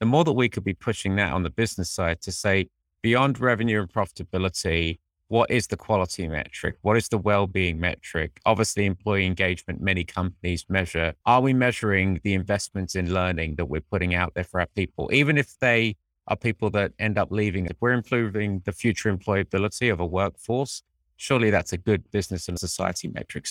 the more that we could be pushing that on the business side to say, beyond revenue and profitability, what is the quality metric? What is the well-being metric? Obviously, employee engagement, many companies measure. Are we measuring the investments in learning that we're putting out there for our people? Even if they are people that end up leaving, if we're improving the future employability of a workforce, surely that's a good business and society metrics.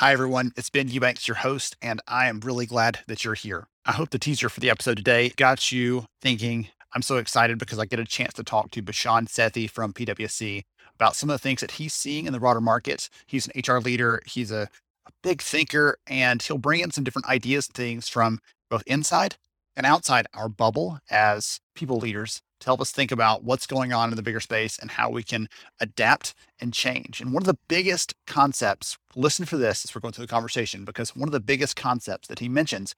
Hi, everyone. It's Ben Eubanks, your host, and I am really glad that you're here. I hope the teaser for the episode today got you thinking. I'm so excited because I get a chance to talk to Bhushan Sethi from PwC about some of the things that he's seeing in the broader market. He's an HR leader, he's a, a big thinker, and he'll bring in some different ideas and things from both inside and outside our bubble as people leaders to help us think about what's going on in the bigger space and how we can adapt and change. And one of the biggest concepts, listen for this as we're going through the conversation, because one of the biggest concepts that he mentions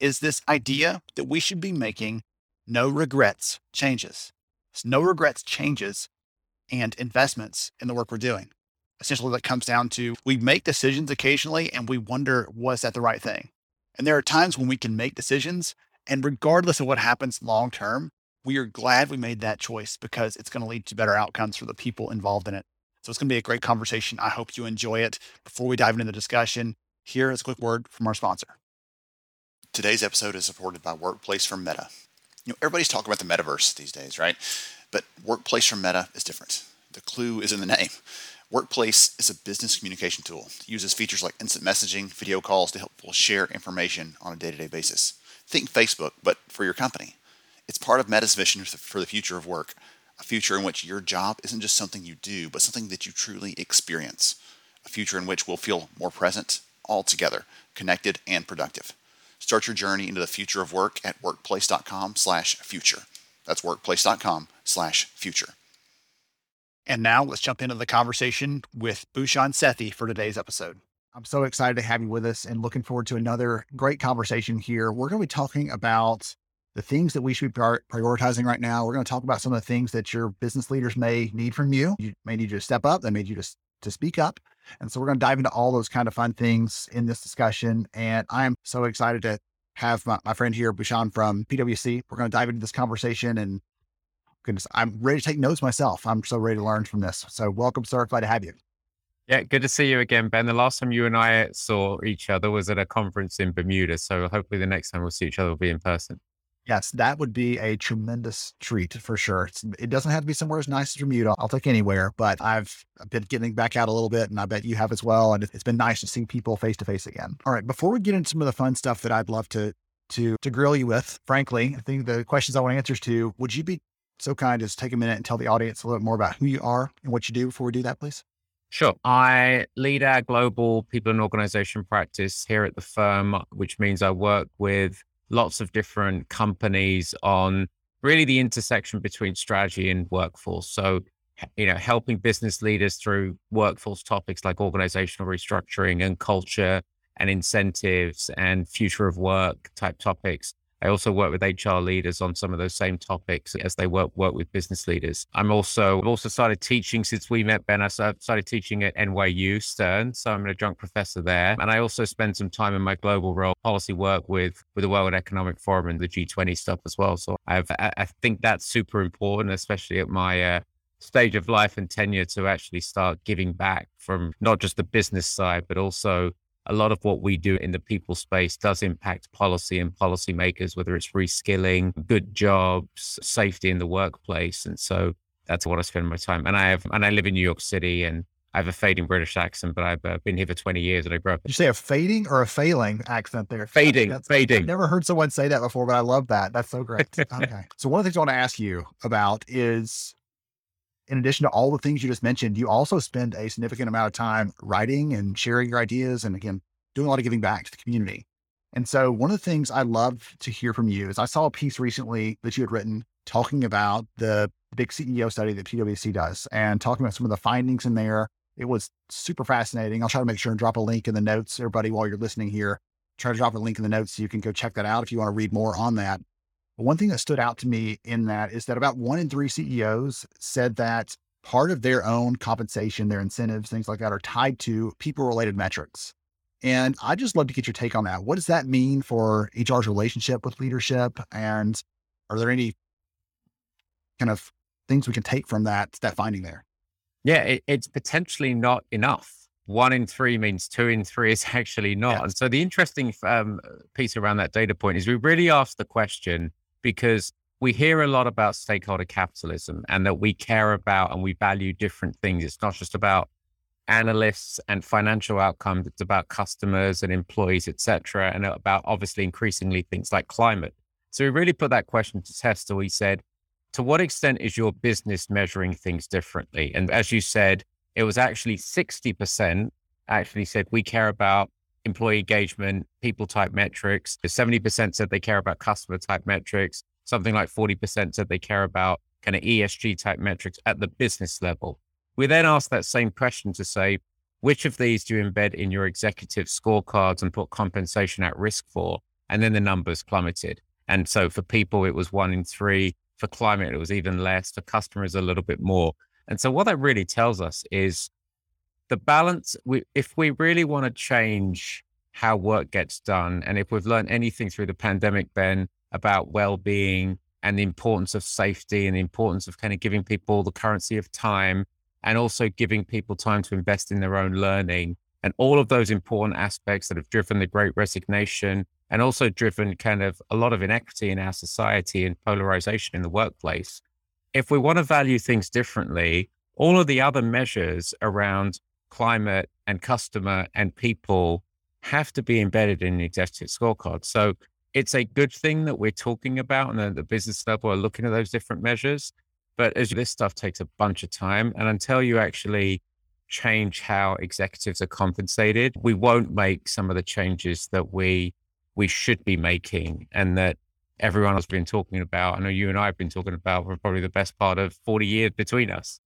is this idea that we should be making no regrets changes. It's no regrets changes and investments in the work we're doing. Essentially, that comes down to we make decisions occasionally and we wonder, was that the right thing? And there are times when we can make decisions, and regardless of what happens long term, we are glad we made that choice because it's going to lead to better outcomes for the people involved in it. So it's going to be a great conversation. I hope you enjoy it. Before we dive into the discussion, here is a quick word from our sponsor. Today's episode is supported by Workplace from Meta. You know, everybody's talking about the metaverse these days, right? But Workplace from Meta is different. The clue is in the name. Workplace is a business communication tool. It uses features like instant messaging, video calls to help people share information on a day to day basis. Think Facebook, but for your company. It's part of Meta's vision for the future of work, a future in which your job isn't just something you do, but something that you truly experience, a future in which we'll feel more present, all together, connected and productive. Start your journey into the future of work at workplace.com/future. That's workplace.com/future. And now let's jump into the conversation with Bhushan Sethi for today's episode. I'm so excited to have you with us and looking forward to another great conversation here. We're going to be talking about the things that we should be prioritizing right now. We're going to talk about some of the things that your business leaders may need from you. You may need you to step up. They may need you to, to speak up. And so we're going to dive into all those kind of fun things in this discussion. And I am so excited to have my, my friend here, Bhushan from PwC. We're going to dive into this conversation and goodness, I'm ready to take notes myself. I'm so ready to learn from this. So welcome, sir. Glad to have you. Yeah, good to see you again, Ben. The last time you and I saw each other was at a conference in Bermuda. So hopefully the next time we'll see each other will be in person. Yes, that would be a tremendous treat for sure. It's, it doesn't have to be somewhere as nice as Bermuda. I'll take anywhere, but I've been getting back out a little bit and I bet you have as well. And it's been nice to see people face to face again. All right. Before we get into some of the fun stuff that I'd love to, to, to grill you with, frankly, I think the questions I want answers to, would you be so kind as take a minute and tell the audience a little bit more about who you are and what you do before we do that, please? Sure. I lead our global people and organization practice here at the firm, which means I work with lots of different companies on really the intersection between strategy and workforce. So, you know, helping business leaders through workforce topics like organizational restructuring and culture and incentives and future of work type topics I also work with HR leaders on some of those same topics as they work work with business leaders. I'm also I've also started teaching since we met Ben. I started teaching at NYU Stern, so I'm an adjunct professor there, and I also spend some time in my global role policy work with with the World Economic Forum and the G20 stuff as well. So I've I think that's super important, especially at my uh, stage of life and tenure to actually start giving back from not just the business side, but also a lot of what we do in the people space does impact policy and policymakers, whether it's reskilling, good jobs, safety in the workplace. And so that's what I spend my time. And I have, and I live in New York City and I have a fading British accent, but I've uh, been here for 20 years and I grew up. Did you say a fading or a failing accent there? Fading, that's, fading. I've never heard someone say that before, but I love that. That's so great. okay. So one of the things I want to ask you about is in addition to all the things you just mentioned, you also spend a significant amount of time writing and sharing your ideas and again, doing a lot of giving back to the community. And so one of the things I love to hear from you is I saw a piece recently that you had written talking about the big CEO study that PwC does and talking about some of the findings in there. It was super fascinating. I'll try to make sure and drop a link in the notes, everybody, while you're listening here. Try to drop a link in the notes so you can go check that out if you want to read more on that. But one thing that stood out to me in that is that about one in three CEOs said that part of their own compensation, their incentives, things like that are tied to people related metrics. And I just love to get your take on that. What does that mean for HR's relationship with leadership? And are there any kind of things we can take from that that finding there? Yeah, it, it's potentially not enough. One in three means two in three is actually not. Yeah. And so the interesting um, piece around that data point is we really asked the question because we hear a lot about stakeholder capitalism and that we care about and we value different things. It's not just about analysts and financial outcomes. It's about customers and employees, etc., and about obviously increasingly things like climate. So we really put that question to test. So we said, to what extent is your business measuring things differently? And as you said, it was actually 60% actually said we care about employee engagement, people type metrics. 70% said they care about customer type metrics. Something like 40% said they care about kind of ESG type metrics at the business level. We then asked that same question to say, which of these do you embed in your executive scorecards and put compensation at risk for? And then the numbers plummeted. And so for people, it was one in three. For climate, it was even less. For customers, a little bit more. And so what that really tells us is the balance. We, if we really want to change how work gets done, and if we've learned anything through the pandemic, Ben, about well-being and the importance of safety and the importance of kind of giving people the currency of time and also giving people time to invest in their own learning and all of those important aspects that have driven the great resignation and also driven kind of a lot of inequity in our society and polarization in the workplace. If we want to value things differently, all of the other measures around climate and customer and people have to be embedded in the executive scorecard. So it's a good thing that we're talking about and at the business level are looking at those different measures. But as this stuff takes a bunch of time, and until you actually change how executives are compensated, we won't make some of the changes that we we should be making and that everyone has been talking about. I know you and I have been talking about for probably the best part of 40 years between us.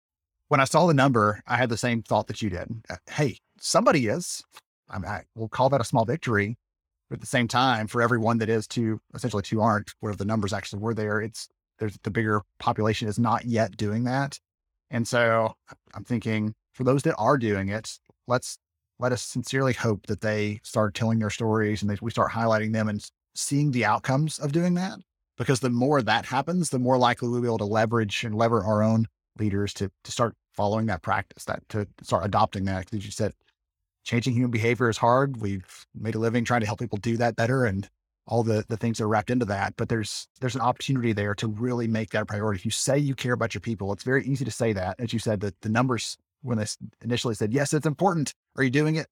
When I saw the number, I had the same thought that you did. Uh, hey, somebody is. I, mean, I will call that a small victory. But at the same time, for everyone that is two, essentially two aren't, where the numbers actually were there, it's there's the bigger population is not yet doing that. And so I'm thinking for those that are doing it, let's let us sincerely hope that they start telling their stories and they, we start highlighting them and seeing the outcomes of doing that. Because the more that happens, the more likely we'll be able to leverage and lever our own leaders to to start following that practice, that to start adopting that. Because you said changing human behavior is hard. We've made a living trying to help people do that better. And all the the things that are wrapped into that. But there's there's an opportunity there to really make that a priority. If you say you care about your people, it's very easy to say that. As you said, that the numbers when they initially said yes, it's important. Are you doing it?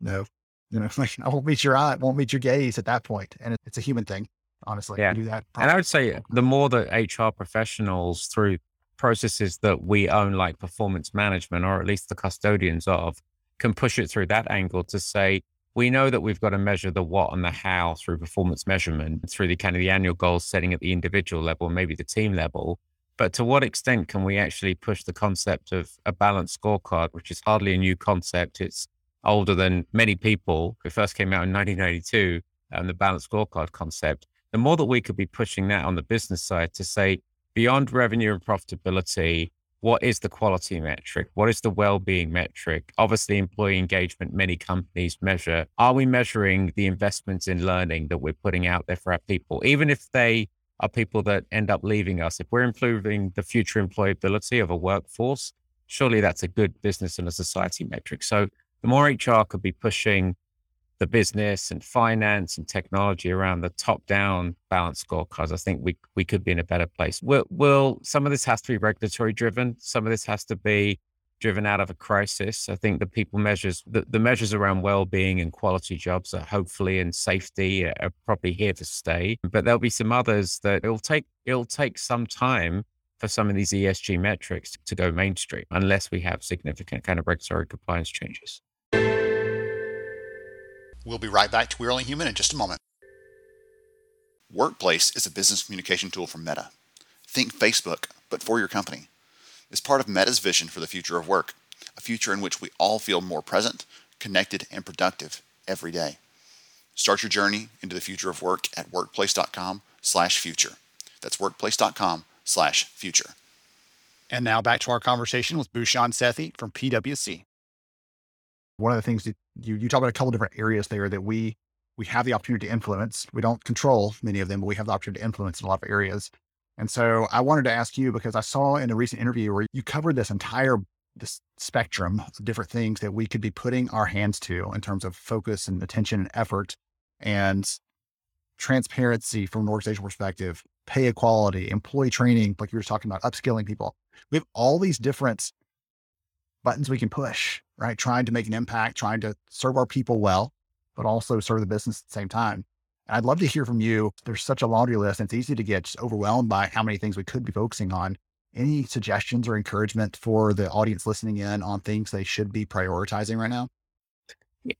No. You know, like I won't meet your eye, won't meet your gaze at that point. And it's a human thing, honestly. Yeah. do that. And I would say the more that HR professionals through processes that we own, like performance management, or at least the custodians of, can push it through that angle to say, we know that we've got to measure the what and the how through performance measurement, through the kind of the annual goals setting at the individual level, maybe the team level. But to what extent can we actually push the concept of a balanced scorecard, which is hardly a new concept? It's older than many people. It first came out in 1992, and um, the balanced scorecard concept. The more that we could be pushing that on the business side to say, beyond revenue and profitability, what is the quality metric? What is the well-being metric? Obviously, employee engagement, many companies measure. Are we measuring the investments in learning that we're putting out there for our people? Even if they are people that end up leaving us, if we're improving the future employability of a workforce, surely that's a good business and a society metric. So the more HR could be pushing the business and finance and technology around the top down balance scorecards, I think we we could be in a better place. Will, will some of this has to be regulatory driven? Some of this has to be driven out of a crisis. I think the people measures, the, the measures around well-being and quality jobs are hopefully and safety are, are probably here to stay. But there'll be some others that it'll take it'll take some time for some of these ESG metrics to go mainstream unless we have significant kind of regulatory compliance changes. We'll be right back to We're Only Human in just a moment. Workplace is a business communication tool from Meta. Think Facebook, but for your company. It's part of Meta's vision for the future of work, a future in which we all feel more present, connected, and productive every day. Start your journey into the future of work at workplace.com slash future. That's workplace.com slash future. And now back to our conversation with Bhushan Sethi from PwC. One of the things that you, you talk about a couple different areas there that we we have the opportunity to influence. We don't control many of them, but we have the opportunity to influence in a lot of areas. And so I wanted to ask you because I saw in a recent interview where you covered this entire this spectrum of different things that we could be putting our hands to in terms of focus and attention and effort and transparency from an organizational perspective, pay equality, employee training, like you were talking about, upskilling people. We have all these different buttons we can push, right? Trying to make an impact, trying to serve our people well but also serve the business at the same time. And I'd love to hear from you. There's such a laundry list, and it's easy to get overwhelmed by how many things we could be focusing on. Any suggestions or encouragement for the audience listening in on things they should be prioritizing right now?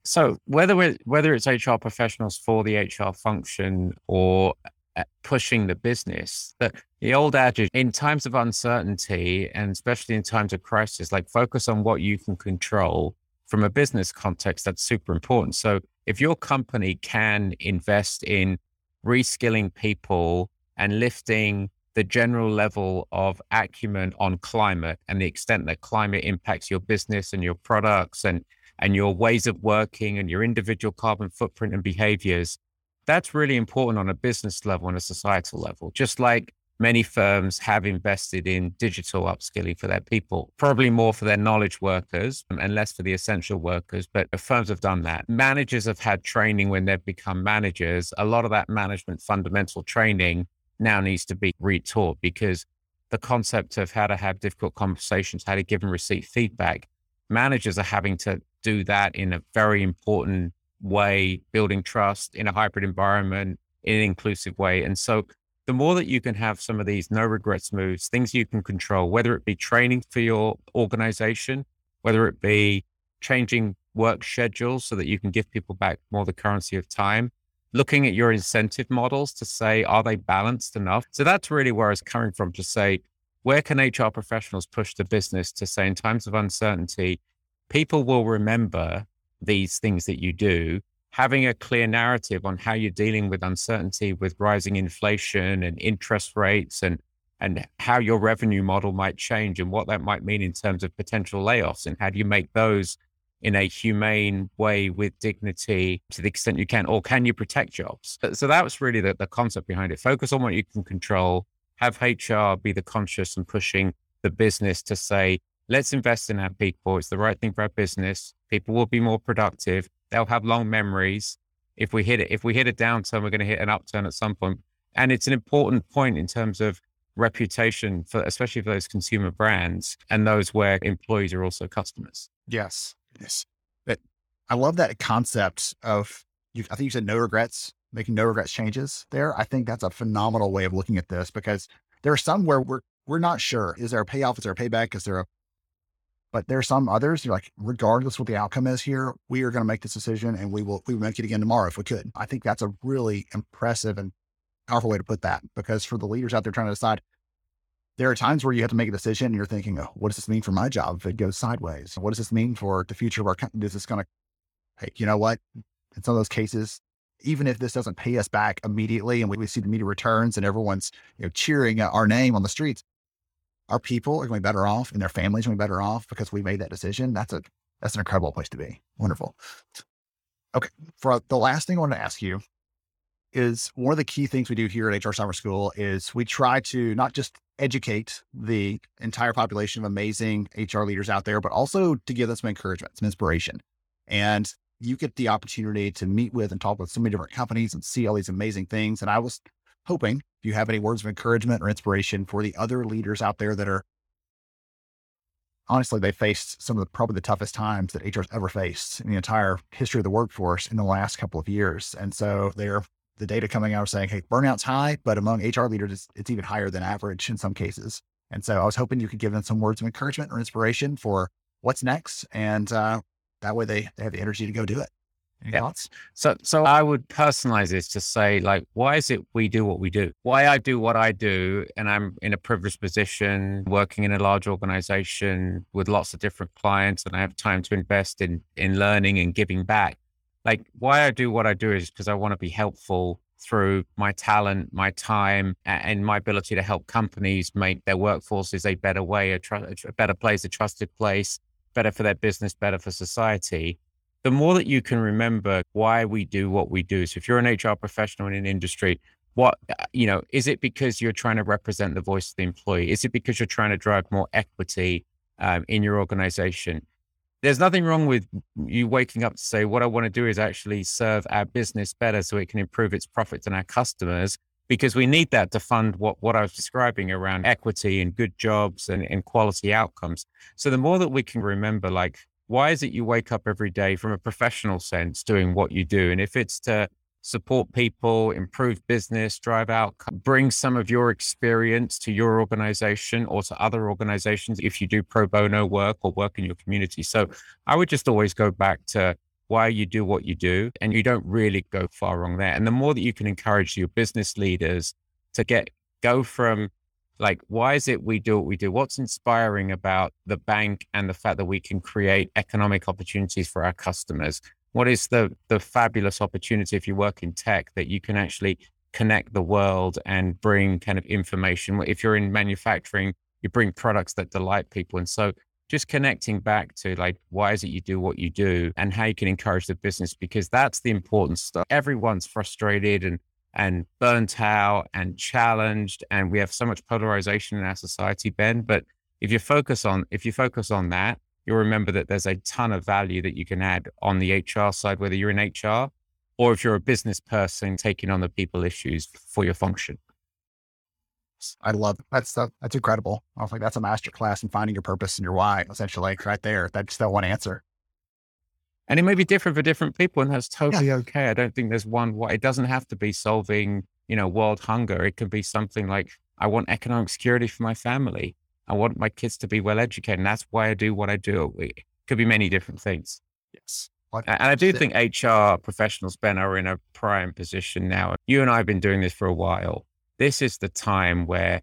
So whether whether it's HR professionals for the HR function or uh, pushing the business, the, the old adage in times of uncertainty and especially in times of crisis, like focus on what you can control from a business context. That's super important. So if your company can invest in reskilling people and lifting the general level of acumen on climate and the extent that climate impacts your business and your products and and your ways of working and your individual carbon footprint and behaviors that's really important on a business level and a societal level just like many firms have invested in digital upskilling for their people, probably more for their knowledge workers and less for the essential workers. But firms have done that. Managers have had training when they've become managers. A lot of that management fundamental training now needs to be retaught because the concept of how to have difficult conversations, how to give and receive feedback, managers are having to do that in a very important way, building trust in a hybrid environment in an inclusive way. And so the more that you can have some of these no regrets moves, things you can control, whether it be training for your organization, whether it be changing work schedules so that you can give people back more the currency of time, looking at your incentive models to say, are they balanced enough? So that's really where I was coming from to say, where can HR professionals push the business to say, in times of uncertainty, people will remember these things that you do having a clear narrative on how you're dealing with uncertainty with rising inflation and interest rates and and how your revenue model might change and what that might mean in terms of potential layoffs and how do you make those in a humane way with dignity to the extent you can or can you protect jobs so that was really the, the concept behind it. Focus on what you can control. Have hr be the conscious and pushing the business to say let's invest in our people it's the right thing for our business people will be more productive They'll have long memories. If we hit it, if we hit a downturn, we're going to hit an upturn at some point. And it's an important point in terms of reputation for especially for those consumer brands and those where employees are also customers. Yes. Yes. But I love that concept of you, I think you said no regrets, making no regrets changes there. I think that's a phenomenal way of looking at this because there are some where we're we're not sure. Is there a payoff? Is there a payback? Is there a but there are some others, you're like, regardless what the outcome is here, we are going to make this decision and we will we will make it again tomorrow if we could. I think that's a really impressive and powerful way to put that because for the leaders out there trying to decide, there are times where you have to make a decision and you're thinking, oh, what does this mean for my job if it goes sideways? What does this mean for the future of our company? Is this going to, hey, you know what? In some of those cases, even if this doesn't pay us back immediately and we, we see the media returns and everyone's you know cheering our name on the streets, our people are going to be better off and their families are going to be better off because we made that decision. That's a that's an incredible place to be. Wonderful. Okay. For uh, the last thing I want to ask you is one of the key things we do here at HR Summer School is we try to not just educate the entire population of amazing HR leaders out there, but also to give them some encouragement, some inspiration. And you get the opportunity to meet with and talk with so many different companies and see all these amazing things. And I was hoping if you have any words of encouragement or inspiration for the other leaders out there that are honestly, they faced some of the probably the toughest times that HR's ever faced in the entire history of the workforce in the last couple of years. And so they're the data coming out saying, hey, burnout's high, but among HR leaders, it's, it's, even higher than average in some cases. And so I was hoping you could give them some words of encouragement or inspiration for what's next. And uh, that way they, they have the energy to go do it. Any Yeah. thoughts? So, so I would personalize this to say, like, why is it we do what we do? Why I do what I do, and I'm in a privileged position, working in a large organization with lots of different clients, and I have time to invest in in learning and giving back. Like, why I do what I do is because I want to be helpful through my talent, my time, and my ability to help companies make their workforces a better way, a, tru- a better place, a trusted place, better for their business, better for society the more that you can remember why we do what we do. So if you're an HR professional in an industry, what, uh, you know, is it because you're trying to represent the voice of the employee? Is it because you're trying to drive more equity um, in your organization? There's nothing wrong with you waking up to say, what I want to do is actually serve our business better so it can improve its profits and our customers because we need that to fund what, what I was describing around equity and good jobs and, and quality outcomes. So the more that we can remember, like, why is it you wake up every day from a professional sense doing what you do? And if it's to support people, improve business, drive out, bring some of your experience to your organization or to other organizations if you do pro bono work or work in your community. So I would just always go back to why you do what you do, and you don't really go far wrong there. And the more that you can encourage your business leaders to get go from like why is it we do what we do? What's inspiring about the bank and the fact that we can create economic opportunities for our customers? What is the the fabulous opportunity if you work in tech that you can actually connect the world and bring kind of information? If you're in manufacturing you bring products that delight people. And so just connecting back to like why is it you do what you do and how you can encourage the business? Because that's the important stuff. Everyone's frustrated and and burnt out and challenged and we have so much polarization in our society ben but if you focus on if you focus on that you'll remember that there's a ton of value that you can add on the hr side whether you're in hr or if you're a business person taking on the people issues for your function I love that's that's incredible. I was like, that's a master class in finding your purpose and your why, essentially, right there. That's that one answer. And it may be different for different people and that's totally okay. I don't think there's one what it doesn't have to be solving you know world hunger. It can be something like i want economic security for my family. I want my kids to be well educated and that's why i do what i do. It could be many different things. Yes. And i do think hr professionals ben are in a prime position now. You and i have been doing this for a while. This is the time where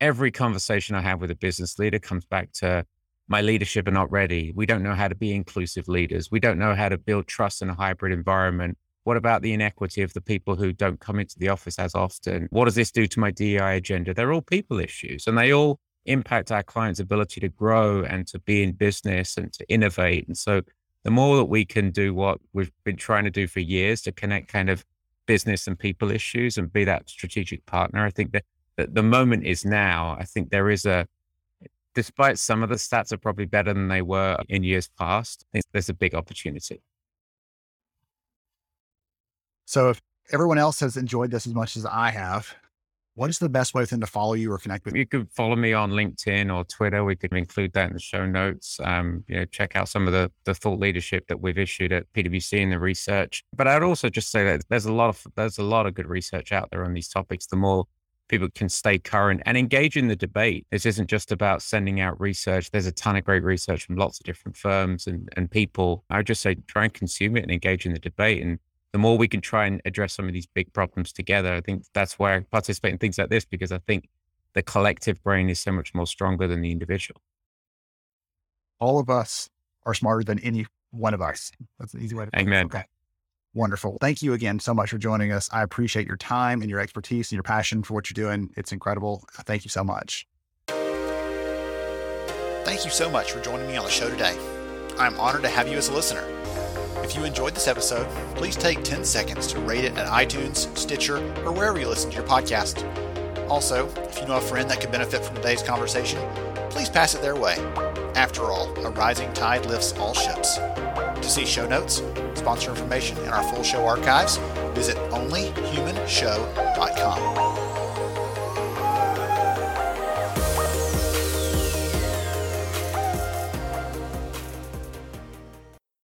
every conversation i have with a business leader comes back to my leadership are not ready. We don't know how to be inclusive leaders. We don't know how to build trust in a hybrid environment. What about the inequity of the people who don't come into the office as often? What does this do to my DEI agenda? They're all people issues and they all impact our clients' ability to grow and to be in business and to innovate. And so the more that we can do what we've been trying to do for years to connect kind of business and people issues and be that strategic partner, I think that, the moment is now. I think there is a, despite some of the stats are probably better than they were in years past, I think there's a big opportunity. So if everyone else has enjoyed this as much as I have, what is the best way for them to follow you or connect with you? You could follow me on LinkedIn or Twitter. We could include that in the show notes. Um, you know, check out some of the the thought leadership that we've issued at PwC in the research. But I'd also just say that there's a lot of there's a lot of good research out there on these topics. The more people can stay current and engage in the debate. This isn't just about sending out research. There's a ton of great research from lots of different firms and, and people. I would just say try and consume it and engage in the debate. And the more we can try and address some of these big problems together, I think that's why I participate in things like this because I think the collective brain is so much more stronger than the individual. All of us are smarter than any one of us. That's an easy way to put it. Amen. Okay. Wonderful. Thank you again so much for joining us. I appreciate your time and your expertise and your passion for what you're doing. It's incredible. Thank you so much. Thank you so much for joining me on the show today. I'm honored to have you as a listener. If you enjoyed this episode, please take 10 seconds to rate it at iTunes, Stitcher, or wherever you listen to your podcast. Also, if you know a friend that could benefit from today's conversation, please pass it their way. After all, a rising tide lifts all ships. To see show notes, sponsor information, and our full show archives, visit onlyhumanshow.com.